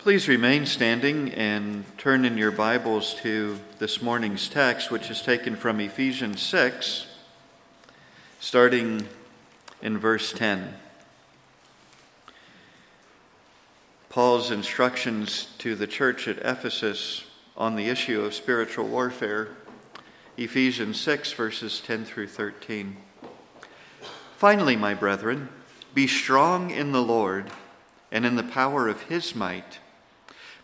Please remain standing and turn in your Bibles to this morning's text, which is taken from Ephesians 6, starting in verse 10. Paul's instructions to the church at Ephesus on the issue of spiritual warfare, Ephesians 6, verses 10 through 13. Finally, my brethren, be strong in the Lord and in the power of his might.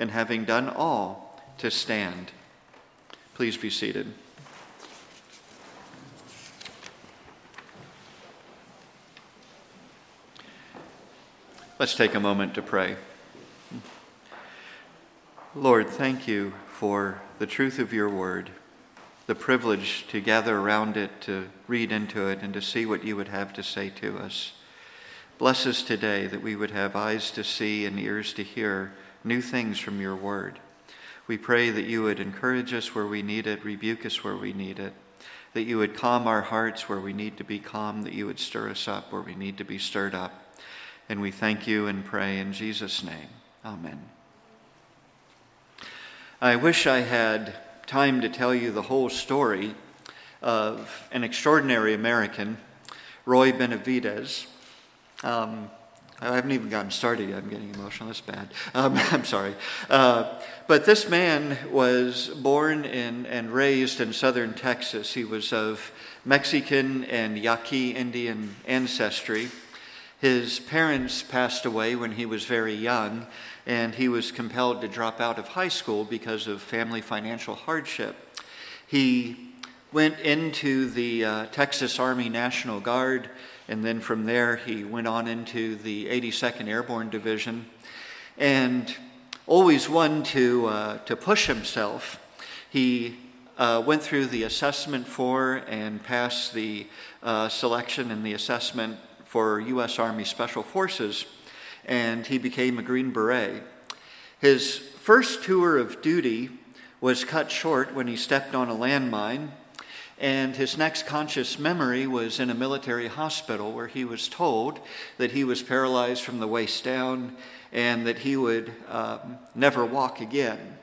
and having done all, to stand. Please be seated. Let's take a moment to pray. Lord, thank you for the truth of your word, the privilege to gather around it, to read into it, and to see what you would have to say to us. Bless us today that we would have eyes to see and ears to hear new things from your word. We pray that you would encourage us where we need it, rebuke us where we need it, that you would calm our hearts where we need to be calm, that you would stir us up where we need to be stirred up. And we thank you and pray in Jesus' name. Amen. I wish I had time to tell you the whole story of an extraordinary American, Roy Benavidez. Um, I haven't even gotten started yet. I'm getting emotional. That's bad. Um, I'm sorry. Uh, but this man was born in and raised in southern Texas. He was of Mexican and Yaqui Indian ancestry. His parents passed away when he was very young, and he was compelled to drop out of high school because of family financial hardship. He went into the uh, Texas Army National Guard and then from there, he went on into the 82nd Airborne Division. And always one to, uh, to push himself, he uh, went through the assessment for and passed the uh, selection and the assessment for U.S. Army Special Forces, and he became a Green Beret. His first tour of duty was cut short when he stepped on a landmine and his next conscious memory was in a military hospital where he was told that he was paralyzed from the waist down and that he would um, never walk again.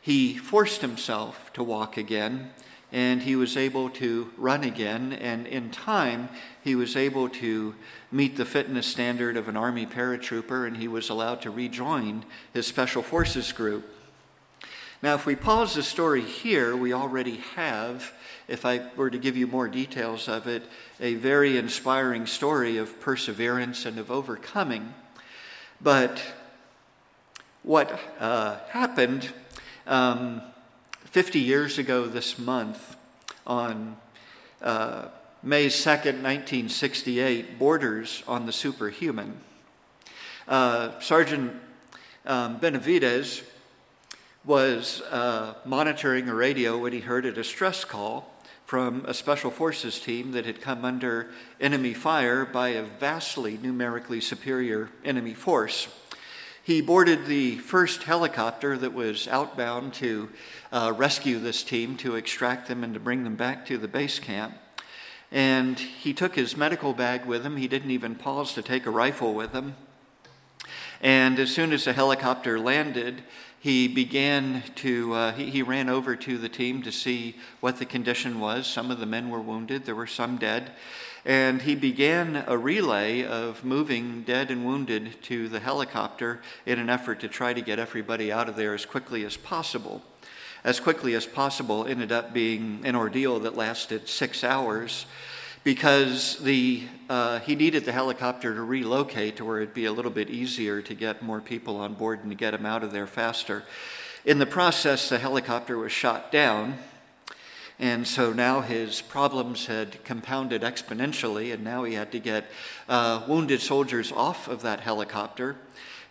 He forced himself to walk again and he was able to run again. And in time, he was able to meet the fitness standard of an Army paratrooper and he was allowed to rejoin his Special Forces group. Now, if we pause the story here, we already have if I were to give you more details of it, a very inspiring story of perseverance and of overcoming. But what uh, happened um, 50 years ago this month on uh, May 2nd, 1968, borders on the superhuman. Uh, Sergeant um, Benavidez was uh, monitoring a radio when he heard a distress call from a special forces team that had come under enemy fire by a vastly numerically superior enemy force. He boarded the first helicopter that was outbound to uh, rescue this team, to extract them, and to bring them back to the base camp. And he took his medical bag with him. He didn't even pause to take a rifle with him. And as soon as the helicopter landed, he began to, uh, he, he ran over to the team to see what the condition was. Some of the men were wounded, there were some dead. And he began a relay of moving dead and wounded to the helicopter in an effort to try to get everybody out of there as quickly as possible. As quickly as possible ended up being an ordeal that lasted six hours because the, uh, he needed the helicopter to relocate to where it'd be a little bit easier to get more people on board and to get them out of there faster. In the process, the helicopter was shot down, and so now his problems had compounded exponentially, and now he had to get uh, wounded soldiers off of that helicopter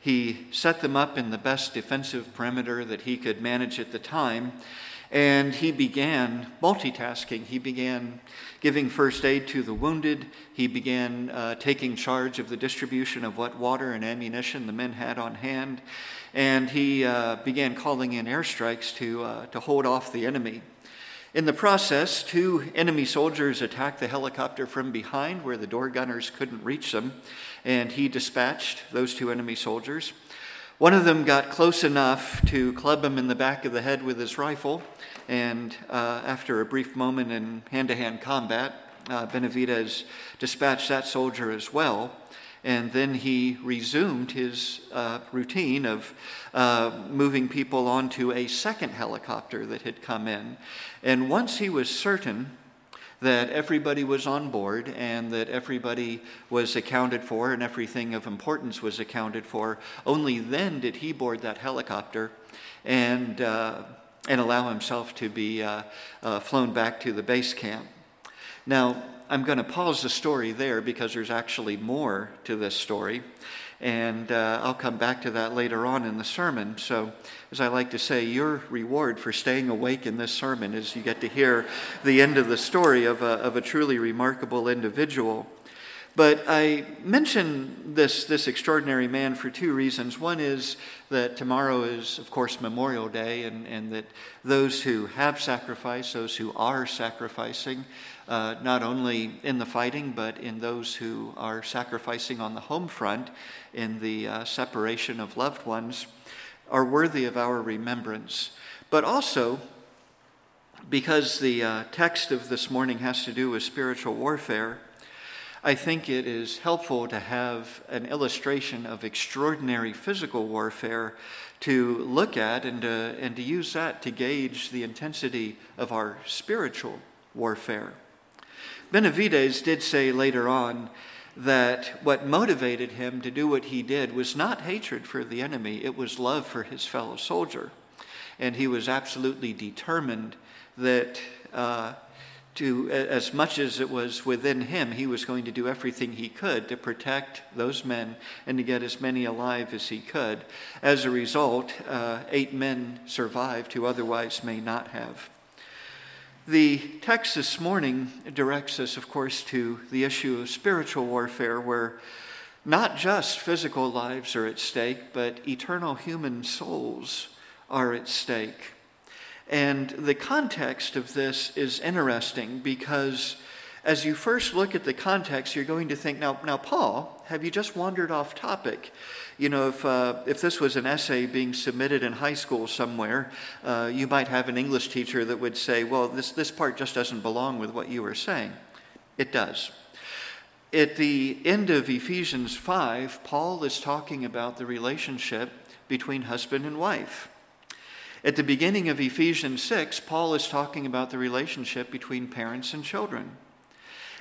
He set them up in the best defensive perimeter that he could manage at the time. And he began multitasking. He began giving first aid to the wounded. He began uh, taking charge of the distribution of what water and ammunition the men had on hand. And he uh, began calling in airstrikes to, uh, to hold off the enemy. In the process, two enemy soldiers attacked the helicopter from behind where the door gunners couldn't reach them, and he dispatched those two enemy soldiers. One of them got close enough to club him in the back of the head with his rifle, and uh, after a brief moment in hand to hand combat, uh, Benavidez dispatched that soldier as well. And then he resumed his uh, routine of uh, moving people onto a second helicopter that had come in. And once he was certain that everybody was on board and that everybody was accounted for and everything of importance was accounted for, only then did he board that helicopter and, uh, and allow himself to be uh, uh, flown back to the base camp. Now, I'm going to pause the story there because there's actually more to this story. And uh, I'll come back to that later on in the sermon. So, as I like to say, your reward for staying awake in this sermon is you get to hear the end of the story of a, of a truly remarkable individual. But I mention this, this extraordinary man for two reasons. One is that tomorrow is, of course, Memorial Day, and, and that those who have sacrificed, those who are sacrificing, uh, not only in the fighting, but in those who are sacrificing on the home front in the uh, separation of loved ones, are worthy of our remembrance. But also, because the uh, text of this morning has to do with spiritual warfare, I think it is helpful to have an illustration of extraordinary physical warfare to look at and to, and to use that to gauge the intensity of our spiritual warfare. Benavidez did say later on that what motivated him to do what he did was not hatred for the enemy, it was love for his fellow soldier. And he was absolutely determined that uh, to as much as it was within him, he was going to do everything he could to protect those men and to get as many alive as he could. As a result, uh, eight men survived who otherwise may not have. The text this morning directs us, of course, to the issue of spiritual warfare, where not just physical lives are at stake, but eternal human souls are at stake. And the context of this is interesting because as you first look at the context, you're going to think, now, now Paul, have you just wandered off topic? You know, if, uh, if this was an essay being submitted in high school somewhere, uh, you might have an English teacher that would say, well, this, this part just doesn't belong with what you were saying. It does. At the end of Ephesians 5, Paul is talking about the relationship between husband and wife. At the beginning of Ephesians 6, Paul is talking about the relationship between parents and children.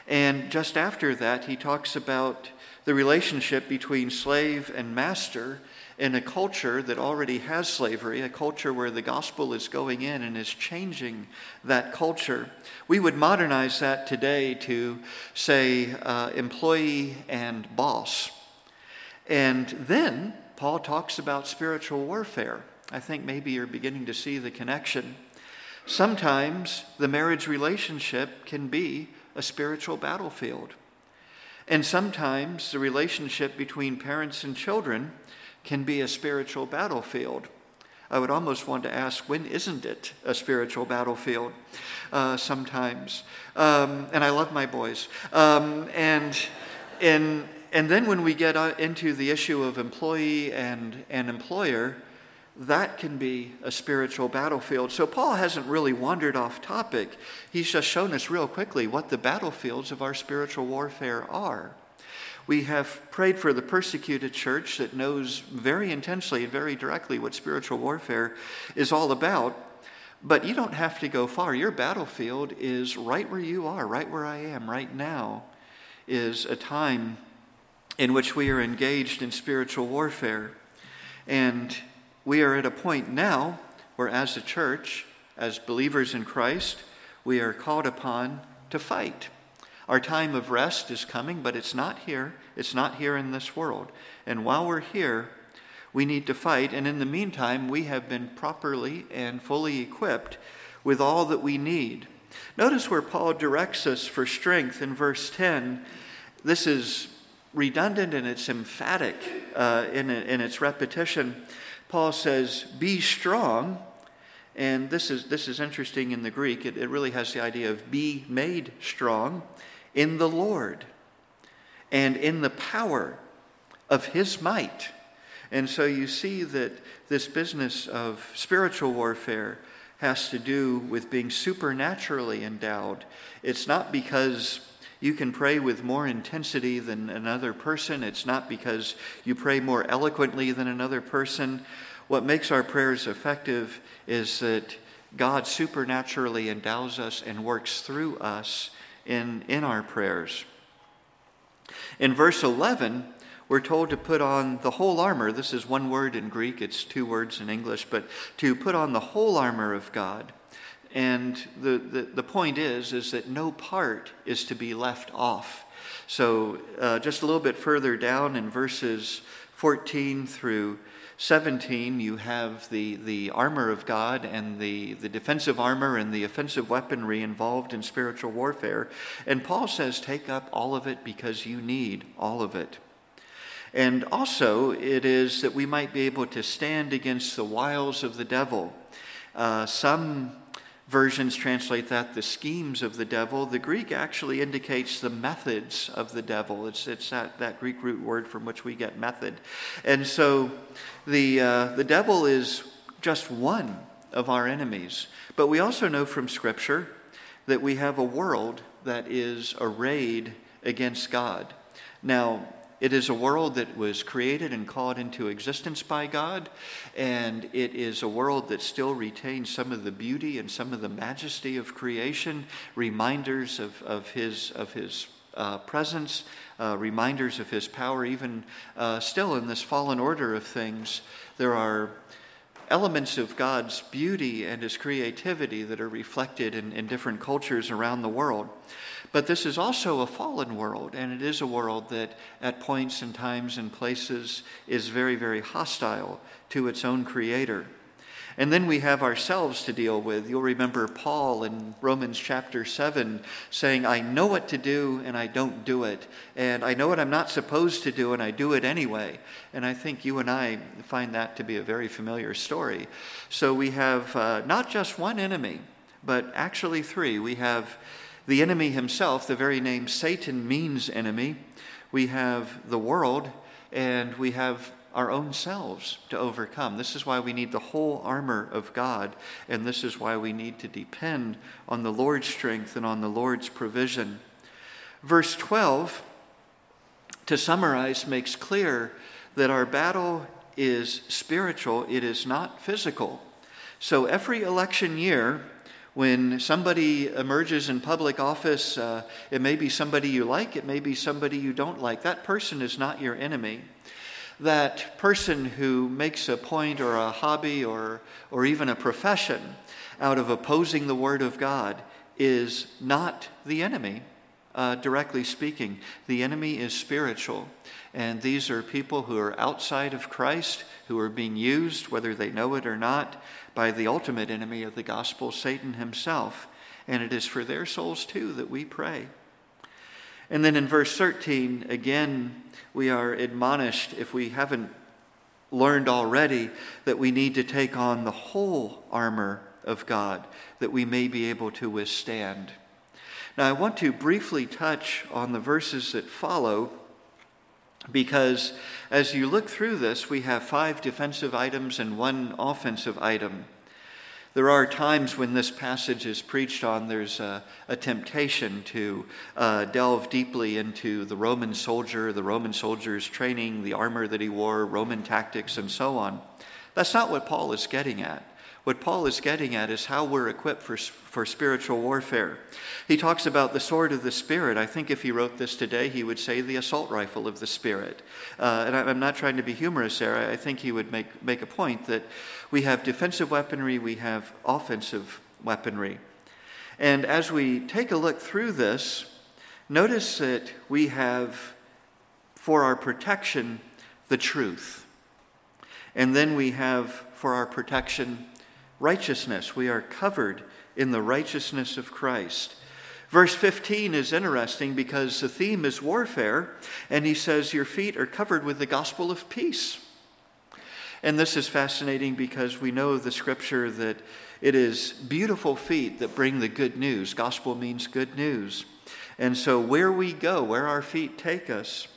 And just after that, he talks about the relationship between slave and master in a culture that already has slavery, a culture where the gospel is going in and is changing that culture. We would modernize that today to say uh, employee and boss. And then Paul talks about spiritual warfare. I think maybe you're beginning to see the connection. Sometimes the marriage relationship can be a spiritual battlefield. And sometimes the relationship between parents and children can be a spiritual battlefield. I would almost want to ask, when isn't it a spiritual battlefield? Uh, sometimes. Um, and I love my boys. Um, and, and, and then when we get uh, into the issue of employee and, and employer, that can be a spiritual battlefield. So Paul hasn't really wandered off topic. He's just shown us real quickly what the battlefields of our spiritual warfare are. We have prayed for the persecuted church that knows very intensely and very directly what spiritual warfare is all about. But you don't have to go far. Your battlefield is right where you are, right where I am right now, is a time in which we are engaged in spiritual warfare. And we are at a point now where, as a church, as believers in Christ, we are called upon to fight. Our time of rest is coming, but it's not here. It's not here in this world. And while we're here, We need to fight, and in the meantime, we have been properly and fully equipped with all that we need. Notice where Paul directs us for strength in verse 10. This is redundant and it's emphatic uh, in, in its repetition. Paul says, Be strong. And this is, this is interesting in the Greek. It, it really has the idea of be made strong in the Lord and in the power of his might. And so you see that this business of spiritual warfare has to do with being supernaturally endowed. It's not because you can pray with more intensity than another person, it's not because you pray more eloquently than another person. What makes our prayers effective is that God supernaturally endows us and works through us in, in our prayers. In verse 11, we're told to put on the whole armor. This is one word in Greek, it's two words in English, but to put on the whole armor of God. And the, the, the point is, is that no part is to be left off. So uh, just a little bit further down in verses 14 through 17, you have the, the armor of God and the, the defensive armor and the offensive weaponry involved in spiritual warfare. And Paul says, take up all of it because you need all of it. And also, it is that we might be able to stand against the wiles of the devil. Uh, some versions translate that the schemes of the devil. The Greek actually indicates the methods of the devil. It's, it's that, that Greek root word from which we get method. And so the, uh, the devil is just one of our enemies. But we also know from Scripture that we have a world that is arrayed against God. Now, it is a world that was created and called into existence by God, and it is a world that still retains some of the beauty and some of the majesty of creation, reminders of, of His, of his uh, presence, uh, reminders of His power, even uh, still in this fallen order of things. There are elements of God's beauty and His creativity that are reflected in, in different cultures around the world. But this is also a fallen world, and it is a world that at points and times and places is very, very hostile to its own creator. And then we have ourselves to deal with. You'll remember Paul in Romans chapter 7 saying, I know what to do and I don't do it. And I know what I'm not supposed to do and I do it anyway. And I think you and I find that to be a very familiar story. So we have uh, not just one enemy, but actually three. We have the enemy himself, the very name Satan means enemy. We have the world and we have our own selves to overcome. This is why we need the whole armor of God, and this is why we need to depend on the Lord's strength and on the Lord's provision. Verse 12, to summarize, makes clear that our battle is spiritual, it is not physical. So every election year, when somebody emerges in public office, uh, it may be somebody you like, it may be somebody you don't like. That person is not your enemy. That person who makes a point or a hobby or, or even a profession out of opposing the Word of God is not the enemy, uh, directly speaking. The enemy is spiritual. And these are people who are outside of Christ, who are being used, whether they know it or not, by the ultimate enemy of the gospel, Satan himself. And it is for their souls too that we pray. And then in verse 13, again, we are admonished, if we haven't learned already, that we need to take on the whole armor of God that we may be able to withstand. Now, I want to briefly touch on the verses that follow because as you look through this, we have five defensive items and one offensive item. There are times when this passage is preached on, there's a, a temptation to uh, delve deeply into the Roman soldier, the Roman soldier's training, the armor that he wore, Roman tactics, and so on. That's not what Paul is getting at. What Paul is getting at is how we're equipped for, for spiritual warfare. He talks about the sword of the Spirit. I think if he wrote this today, he would say the assault rifle of the Spirit. Uh, and I'm not trying to be humorous there. I think he would make, make a point that we have defensive weaponry, we have offensive weaponry. And as we take a look through this, notice that we have, for our protection, the truth. And then we have for our protection righteousness. We are covered in the righteousness of Christ. Verse 15 is interesting because the theme is warfare, and he says, Your feet are covered with the gospel of peace. And this is fascinating because we know the scripture that it is beautiful feet that bring the good news. Gospel means good news. And so, where we go, where our feet take us,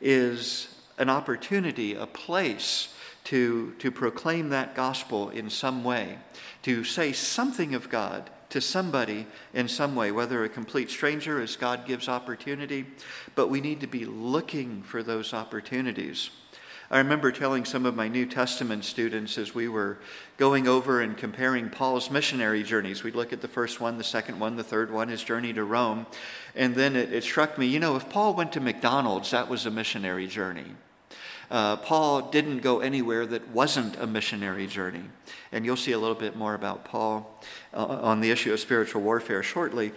is an opportunity, a place to, to proclaim that gospel in some way, to say something of God to somebody in some way, whether a complete stranger as God gives opportunity, but we need to be looking for those opportunities. I remember telling some of my New Testament students as we were going over and comparing Paul's missionary journeys. We'd look at the first one, the second one, the third one, his journey to Rome. And then it, it struck me, you know, if Paul went to McDonald's, that was a missionary journey. Uh, Paul didn't go anywhere that wasn't a missionary journey. And you'll see a little bit more about Paul uh, on the issue of spiritual warfare shortly.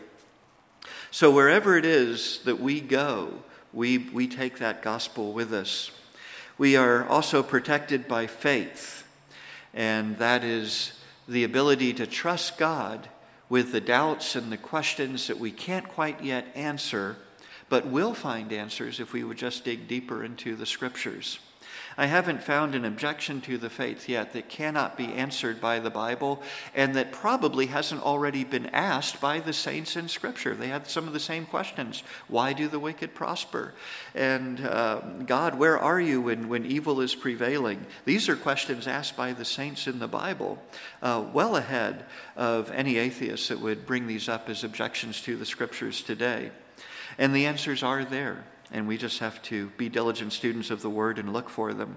So, wherever it is that we go, we, we take that gospel with us. We are also protected by faith, and that is the ability to trust God with the doubts and the questions that we can't quite yet answer, but we'll find answers if we would just dig deeper into the scriptures. I haven't found an objection to the faith yet that cannot be answered by the Bible and that probably hasn't already been asked by the saints in Scripture. They had some of the same questions. Why do the wicked prosper? And uh, God, where are you when, when evil is prevailing? These are questions asked by the saints in the Bible, uh, well ahead of any atheists that would bring these up as objections to the Scriptures today. And the answers are there and we just have to be diligent students of the Word and look for them.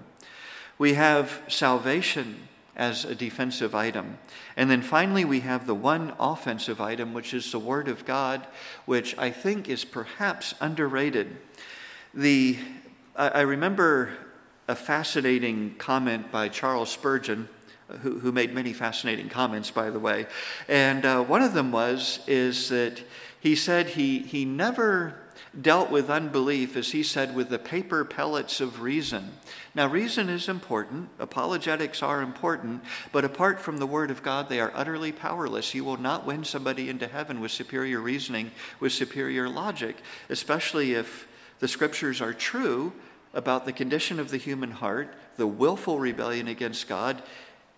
We have salvation as a defensive item. And then finally, we have the one offensive item, which is the Word of God, which I think is perhaps underrated. The, I remember a fascinating comment by Charles Spurgeon. Who, who made many fascinating comments, by the way. And uh, one of them was, is that he said he, he never dealt with unbelief, as he said, with the paper pellets of reason. Now, reason is important, apologetics are important, but apart from the Word of God, they are utterly powerless. You will not win somebody into heaven with superior reasoning, with superior logic, especially if the Scriptures are true about the condition of the human heart, the willful rebellion against God.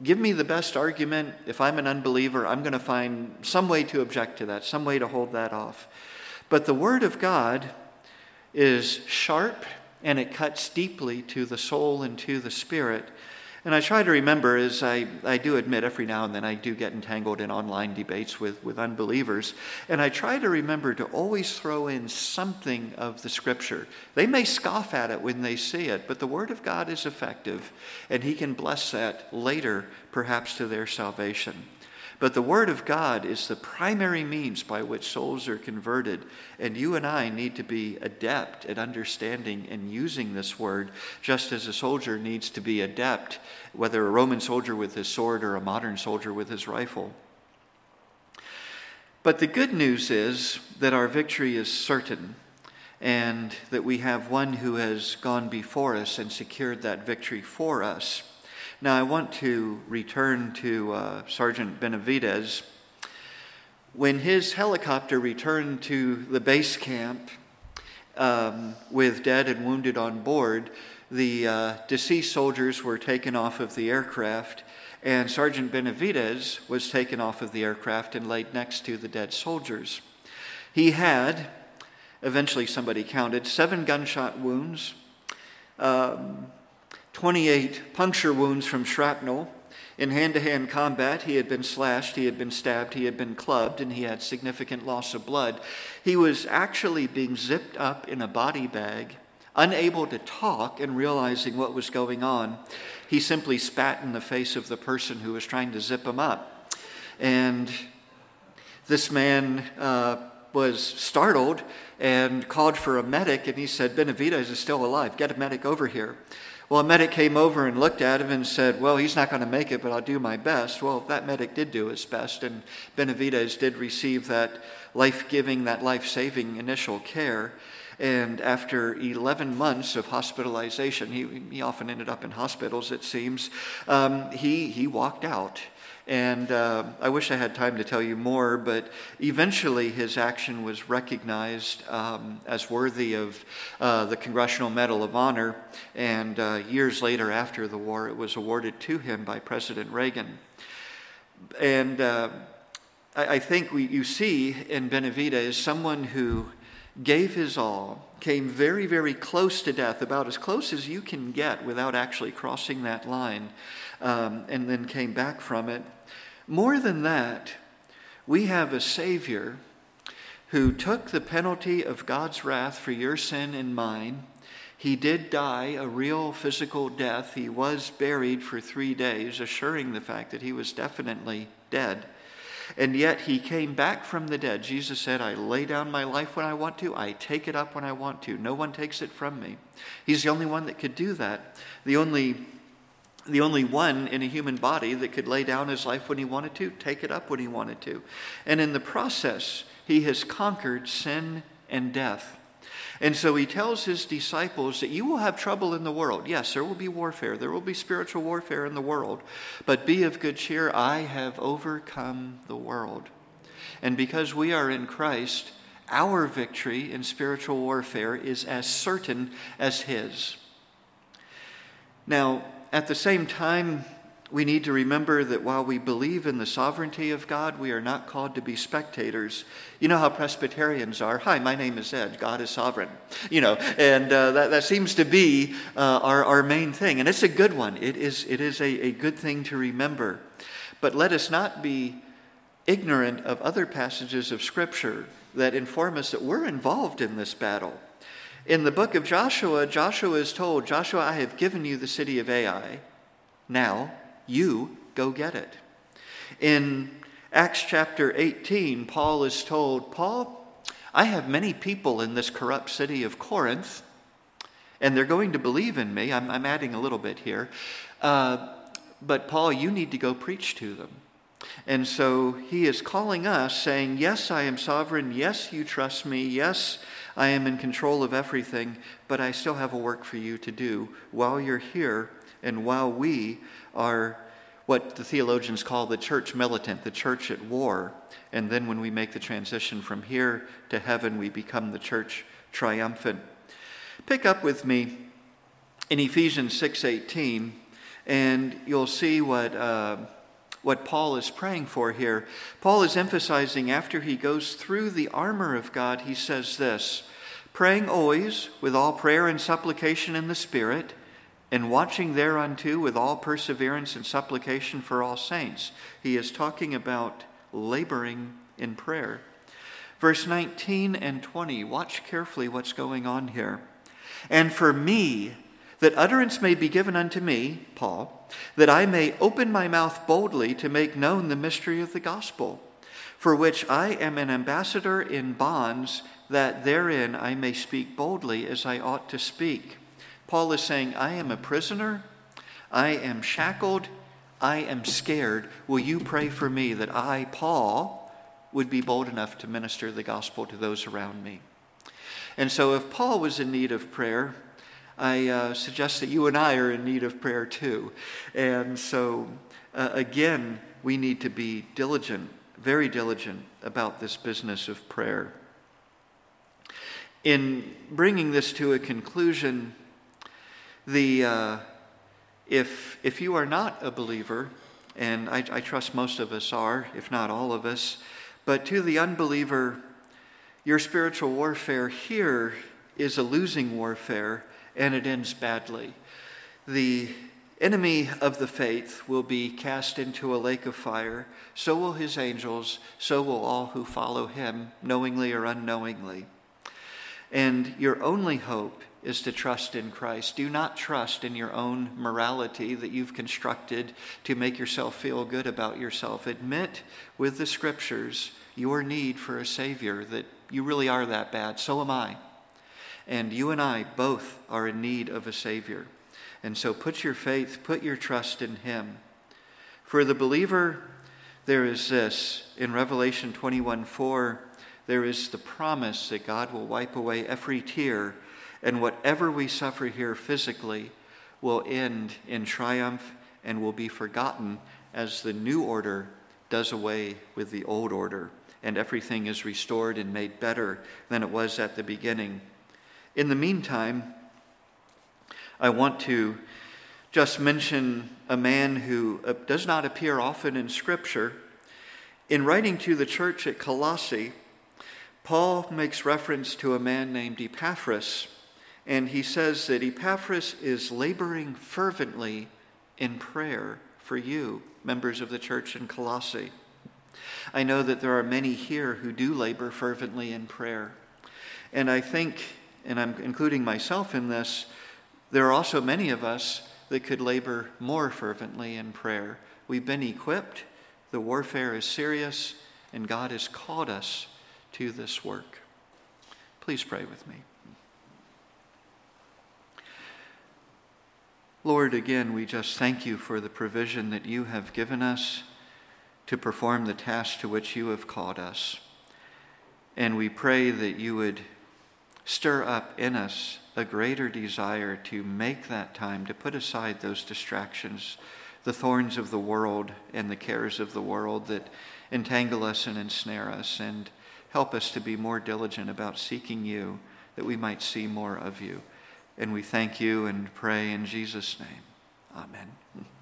Give me the best argument. If I'm an unbeliever, I'm going to find some way to object to that, some way to hold that off. But the Word of God is sharp and it cuts deeply to the soul and to the spirit. And I try to remember, as I, I do admit every now and then I do get entangled in online debates with, with unbelievers, and I try to remember to always throw in something of the Scripture. They may scoff at it when they see it, but the Word of God is effective, and He can bless that later, perhaps to their salvation. But the Word of God is the primary means by which souls are converted. And you and I need to be adept at understanding and using this Word, just as a soldier needs to be adept, whether a Roman soldier with his sword or a modern soldier with his rifle. But the good news is that our victory is certain and that we have one who has gone before us and secured that victory for us. Now, I want to return to uh, Sergeant Benavidez. When his helicopter returned to the base camp um, with dead and wounded on board, the uh, deceased soldiers were taken off of the aircraft, and Sergeant Benavidez was taken off of the aircraft and laid next to the dead soldiers. He had, eventually somebody counted, seven gunshot wounds. Um, 28 puncture wounds from shrapnel. In hand to hand combat, he had been slashed, he had been stabbed, he had been clubbed, and he had significant loss of blood. He was actually being zipped up in a body bag, unable to talk and realizing what was going on. He simply spat in the face of the person who was trying to zip him up. And this man uh, was startled and called for a medic, and he said, Benavidez is still alive. Get a medic over here. Well, a medic came over and looked at him and said, Well, he's not going to make it, but I'll do my best. Well, that medic did do his best, and Benavidez did receive that life giving, that life saving initial care. And after 11 months of hospitalization, he, he often ended up in hospitals, it seems, um, he, he walked out. And uh, I wish I had time to tell you more, but eventually his action was recognized um, as worthy of uh, the Congressional Medal of Honor. And uh, years later, after the war, it was awarded to him by President Reagan. And uh, I, I, think we, you see in Benavidez someone who gave his all, came very, very close to death, about as close as you can get without actually crossing that line, um, and then came back from it more than that, we have a Savior who took the penalty of God's wrath for your sin and mine. He did die a real physical death. He was buried for three days, assuring the fact that he was definitely dead. And yet he came back from the dead. Jesus said, I lay down my life when I want to, I take it up when I want to. No one takes it from me. He's the only one that could do that. The only the only one in a human body that could lay down his life when he wanted to, take it up when he wanted to. And in the process, he has conquered sin and death. And so he tells his disciples that you will have trouble in the world. Yes, there will be warfare, there will be spiritual warfare in the world, but be of good cheer. I have overcome the world. And because we are in Christ, our victory in spiritual warfare is as certain as his. Now, at the same time, we need to remember that while we believe in the sovereignty of God, we are not called to be spectators. You know how Presbyterians are. Hi, my name is Ed. God is sovereign. You know, and uh, that, that seems to be uh, our, our main thing. And it's a good one. It is, it is a, a good thing to remember. But let us not be ignorant of other passages of Scripture that inform us that we're involved in this battle. In the book of Joshua, Joshua is told, Joshua, I have given you the city of Ai. Now you go get it. In Acts chapter 18, Paul is told, Paul, I have many people in this corrupt city of Corinth, and they're going to believe in me. I'm, I'm adding a little bit here. Uh, but Paul, you need to go preach to them. And so he is calling us, saying, Yes, I am sovereign. Yes, you trust me. Yes, I am in control of everything, but I still have a work for you to do while you're here and while we are what the theologians call the church militant, the church at war. And then when we make the transition from here to heaven, we become the church triumphant. Pick up with me in Ephesians 6:18, and you'll see what. Uh, what Paul is praying for here. Paul is emphasizing after he goes through the armor of God, he says this praying always with all prayer and supplication in the Spirit, and watching thereunto with all perseverance and supplication for all saints. He is talking about laboring in prayer. Verse 19 and 20, watch carefully what's going on here. And for me, that utterance may be given unto me, Paul, that I may open my mouth boldly to make known the mystery of the gospel, for which I am an ambassador in bonds, that therein I may speak boldly as I ought to speak. Paul is saying, I am a prisoner, I am shackled, I am scared. Will you pray for me that I, Paul, would be bold enough to minister the gospel to those around me? And so, if Paul was in need of prayer, I uh, suggest that you and I are in need of prayer too. And so, uh, again, we need to be diligent, very diligent about this business of prayer. In bringing this to a conclusion, the, uh, if, if you are not a believer, and I, I trust most of us are, if not all of us, but to the unbeliever, your spiritual warfare here is a losing warfare and it ends badly. The enemy of the faith will be cast into a lake of fire. So will his angels. So will all who follow him, knowingly or unknowingly. And your only hope is to trust in Christ. Do not trust in your own morality that you've constructed to make yourself feel good about yourself. Admit with the scriptures your need for a Savior, that you really are that bad. So am I. And you and I both are in need of a Savior. And so put your faith, put your trust in Him. For the believer, there is this in Revelation 21 4 there is the promise that God will wipe away every tear, and whatever we suffer here physically will end in triumph and will be forgotten as the new order does away with the old order, and everything is restored and made better than it was at the beginning. In the meantime, I want to just mention a man who uh, does not appear often in Scripture. In writing to the church at Colossae, Paul makes reference to a man named Epaphras, and he says that Epaphras is laboring fervently in prayer for you, members of the church in Colossae. I know that there are many here who do labor fervently in prayer. And I think, and I'm including myself in this, there are also many of us that could labor more fervently in prayer. We've been equipped, the warfare is serious, and God has called us to this work. Please pray with me. Lord, again, we just thank you for the provision that you have given us to perform the task to which you have called us. And we pray that you would stir up in us a greater desire to make that time, to put aside those distractions, the thorns of the world and the cares of the world that entangle us and ensnare us, and help us to be more diligent about seeking you, that we might see more of you. And we thank you and pray in Jesus' name. Amen.